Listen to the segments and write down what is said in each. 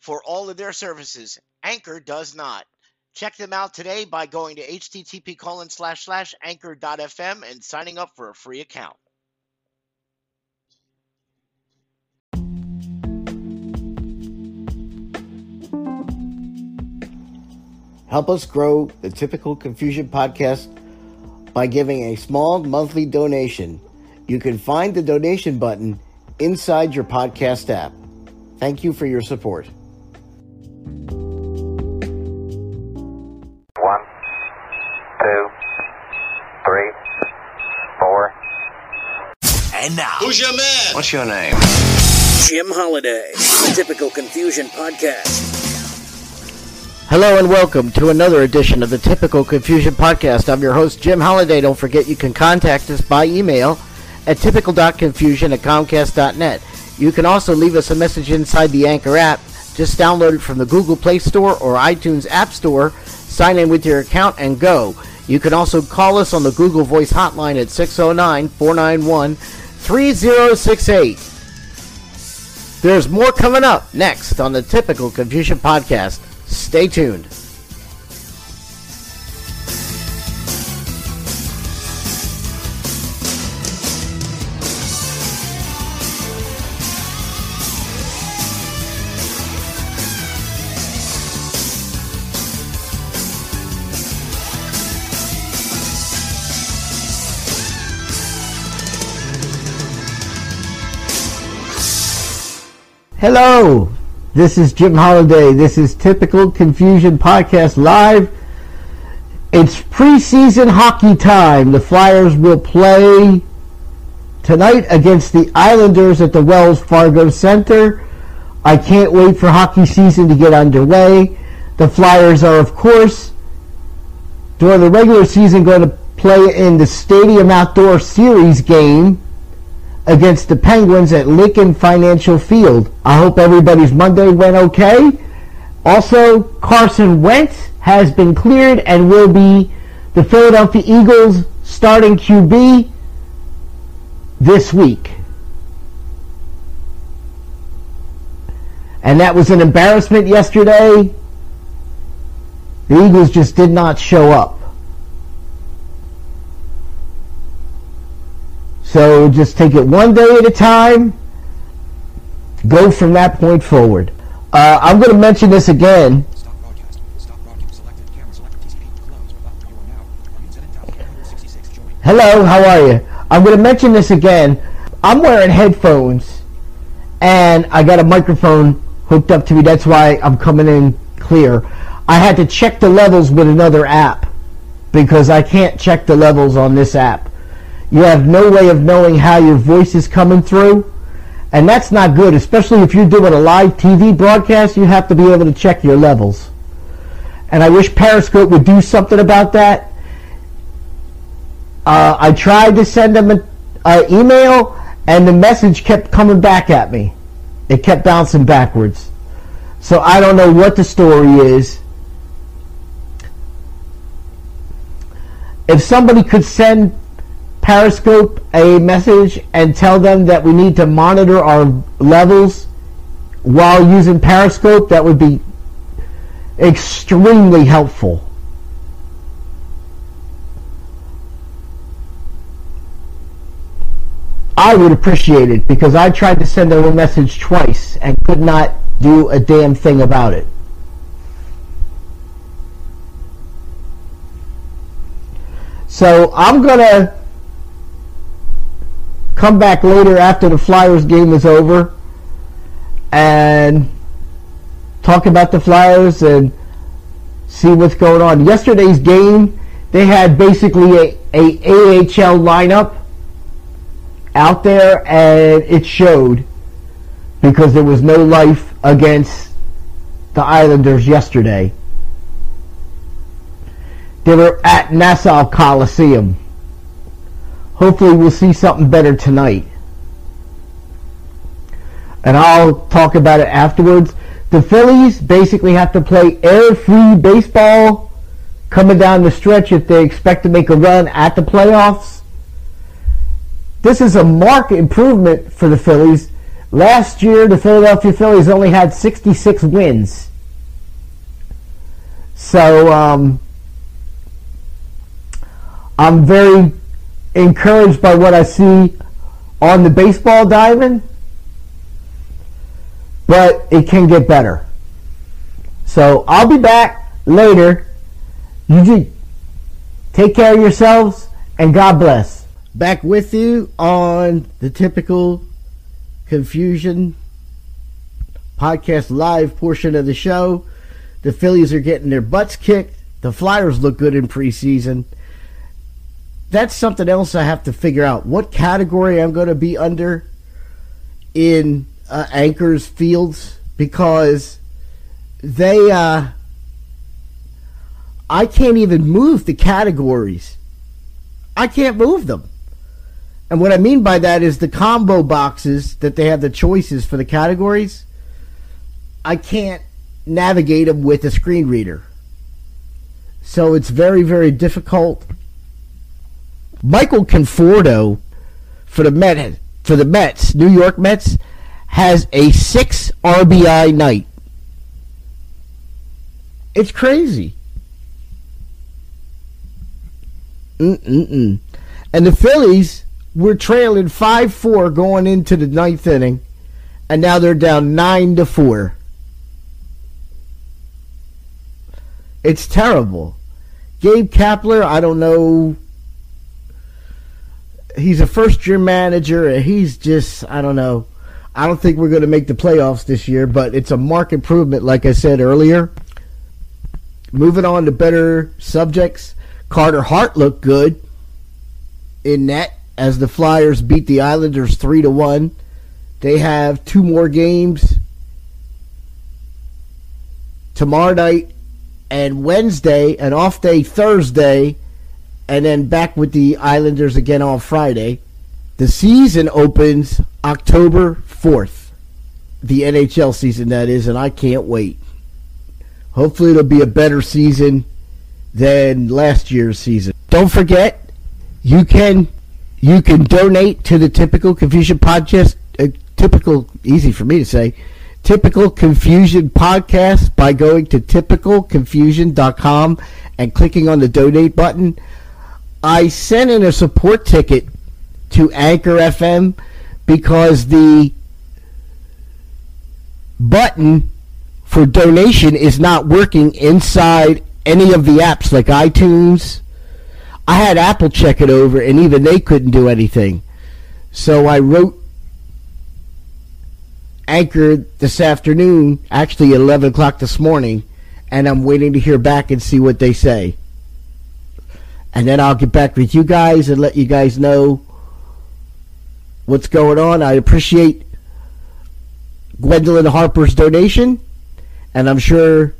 for all of their services. Anchor does not. Check them out today by going to http colon slash slash anchor.fm and signing up for a free account. Help us grow the Typical Confusion podcast by giving a small monthly donation. You can find the donation button inside your podcast app. Thank you for your support. One, two, three, four. And now, Who's your man? What's your name? Jim Holiday, the Typical Confusion Podcast. Hello and welcome to another edition of the Typical Confusion Podcast. I'm your host, Jim Holiday. Don't forget you can contact us by email at typical.confusion at comcast.net. You can also leave us a message inside the Anchor app. Just download it from the Google Play Store or iTunes App Store, sign in with your account, and go. You can also call us on the Google Voice hotline at 609 491 3068. There's more coming up next on the Typical Confusion Podcast. Stay tuned. Hello, this is Jim Holiday. This is Typical Confusion Podcast Live. It's preseason hockey time. The Flyers will play tonight against the Islanders at the Wells Fargo Center. I can't wait for hockey season to get underway. The Flyers are, of course, during the regular season going to play in the Stadium Outdoor Series game against the Penguins at Lincoln Financial Field. I hope everybody's Monday went okay. Also, Carson Wentz has been cleared and will be the Philadelphia Eagles starting QB this week. And that was an embarrassment yesterday. The Eagles just did not show up. So just take it one day at a time. Go from that point forward. Uh, I'm going to mention this again. Hello, how are you? I'm going to mention this again. I'm wearing headphones and I got a microphone hooked up to me. That's why I'm coming in clear. I had to check the levels with another app because I can't check the levels on this app. You have no way of knowing how your voice is coming through. And that's not good, especially if you're doing a live TV broadcast, you have to be able to check your levels. And I wish Periscope would do something about that. Uh, I tried to send them an email, and the message kept coming back at me. It kept bouncing backwards. So I don't know what the story is. If somebody could send Periscope a message and tell them that we need to monitor our levels while using Periscope, that would be extremely helpful. I would appreciate it because I tried to send them a message twice and could not do a damn thing about it. So I'm gonna come back later after the Flyers game is over and talk about the Flyers and see what's going on. Yesterday's game, they had basically a, a AHL lineup out there, and it showed because there was no life against the Islanders yesterday. They were at Nassau Coliseum. Hopefully, we'll see something better tonight. And I'll talk about it afterwards. The Phillies basically have to play air-free baseball coming down the stretch if they expect to make a run at the playoffs. This is a marked improvement for the Phillies. Last year, the Philadelphia Phillies only had 66 wins. So, um, I'm very encouraged by what I see on the baseball diamond, but it can get better. So I'll be back later. You take care of yourselves and God bless. Back with you on the typical confusion podcast live portion of the show. The Phillies are getting their butts kicked. The Flyers look good in preseason that's something else I have to figure out. What category I'm going to be under in uh, Anchors Fields because they uh, I can't even move the categories. I can't move them. And what I mean by that is the combo boxes that they have the choices for the categories. I can't navigate them with a screen reader. So it's very, very difficult Michael Conforto for the Met for the Mets, New York Mets, has a six RBI night. It's crazy. Mm-mm-mm. And the Phillies were trailing 5-4 going into the ninth inning, and now they're down 9 to 4. It's terrible. Gabe Kapler, I don't know he's a first year manager and he's just I don't know. I don't think we're going to make the playoffs this year, but it's a mark improvement like I said earlier. Moving on to better subjects, Carter Hart looked good in net as the Flyers beat the Islanders 3 to 1. They have two more games tomorrow night and Wednesday, an off day Thursday and then back with the Islanders again on Friday. The season opens October 4th. The NHL season, that is, and I can't wait. Hopefully, it'll be a better season than last year's season. Don't forget, you can you can donate to the typical confusion podcast. Uh, typical, easy for me to say. Typical Confusion podcast by going to typicalconfusion.com and clicking on the donate button. I sent in a support ticket to Anchor FM because the button for donation is not working inside any of the apps like iTunes. I had Apple check it over and even they couldn't do anything. So I wrote Anchor this afternoon, actually at 11 o'clock this morning, and I'm waiting to hear back and see what they say and then I'll get back with you guys and let you guys know what's going on. I appreciate Gwendolyn Harper's donation, and I'm sure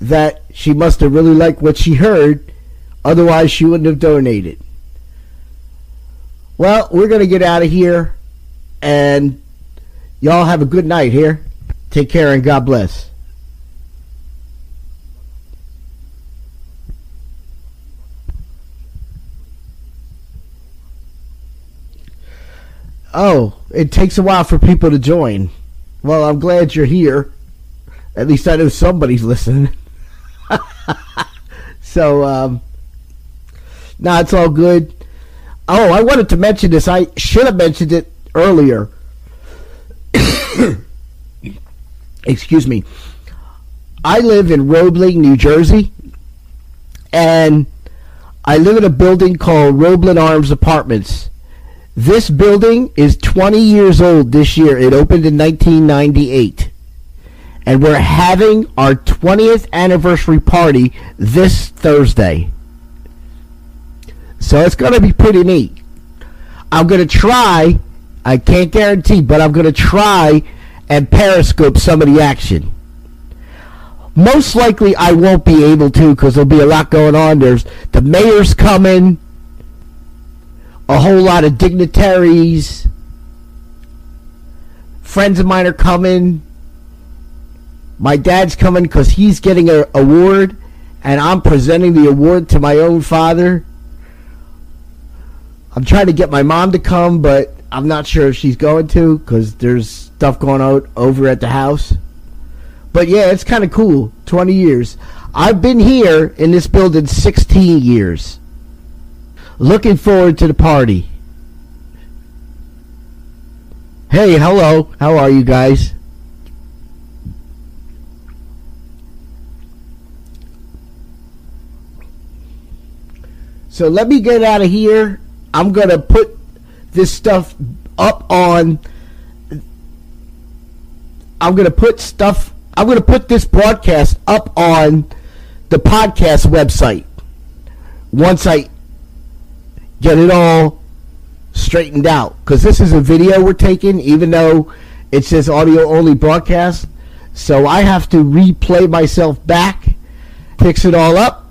that she must have really liked what she heard, otherwise, she wouldn't have donated. Well, we're going to get out of here, and y'all have a good night here. Take care, and God bless. Oh, it takes a while for people to join. Well, I'm glad you're here. At least I know somebody's listening. so, um, no, nah, it's all good. Oh, I wanted to mention this. I should have mentioned it earlier. Excuse me. I live in Roebling, New Jersey, and I live in a building called Roebling Arms Apartments. This building is 20 years old this year. It opened in 1998. And we're having our 20th anniversary party this Thursday. So it's going to be pretty neat. I'm going to try, I can't guarantee, but I'm going to try and periscope some of the action. Most likely I won't be able to because there'll be a lot going on. There's the mayor's coming, a whole lot of dignitaries, friends of mine are coming. My dad's coming because he's getting an award, and I'm presenting the award to my own father. I'm trying to get my mom to come, but I'm not sure if she's going to because there's stuff going on over at the house. But yeah, it's kind of cool. 20 years. I've been here in this building 16 years. Looking forward to the party. Hey, hello. How are you guys? So let me get out of here. I'm going to put this stuff up on. I'm going to put stuff. I'm going to put this broadcast up on the podcast website once I get it all straightened out. Because this is a video we're taking, even though it says audio only broadcast. So I have to replay myself back, fix it all up,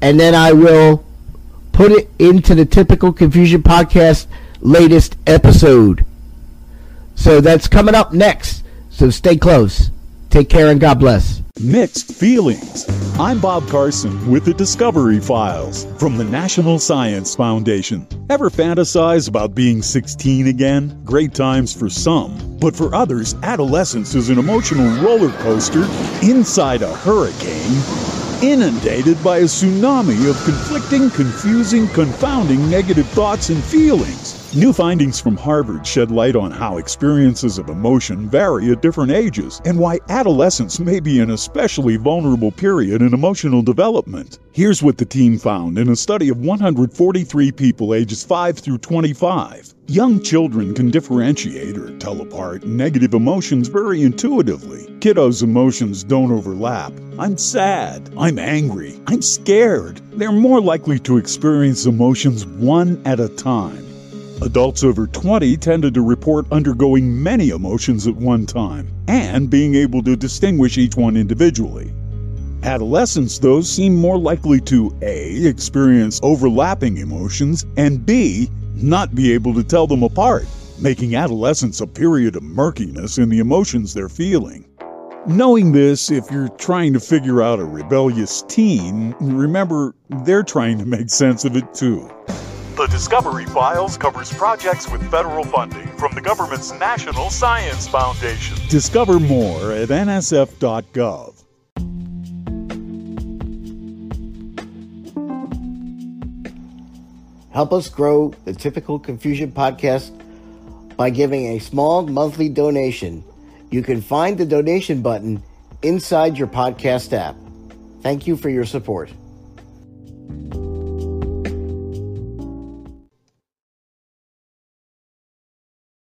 and then I will put it into the typical confusion podcast latest episode. So that's coming up next. So stay close. Take care and God bless. Mixed feelings. I'm Bob Carson with the Discovery Files from the National Science Foundation. Ever fantasize about being 16 again? Great times for some, but for others, adolescence is an emotional roller coaster inside a hurricane inundated by a tsunami of conflicting, confusing, confounding negative thoughts and feelings. New findings from Harvard shed light on how experiences of emotion vary at different ages and why adolescence may be an especially vulnerable period in emotional development. Here's what the team found in a study of 143 people ages 5 through 25. Young children can differentiate or tell apart negative emotions very intuitively. Kiddos' emotions don't overlap. I'm sad. I'm angry. I'm scared. They're more likely to experience emotions one at a time. Adults over 20 tended to report undergoing many emotions at one time and being able to distinguish each one individually. Adolescents, though, seem more likely to A. experience overlapping emotions and B. not be able to tell them apart, making adolescence a period of murkiness in the emotions they're feeling. Knowing this, if you're trying to figure out a rebellious teen, remember they're trying to make sense of it too. The Discovery Files covers projects with federal funding from the government's National Science Foundation. Discover more at nsf.gov. Help us grow the Typical Confusion podcast by giving a small monthly donation. You can find the donation button inside your podcast app. Thank you for your support.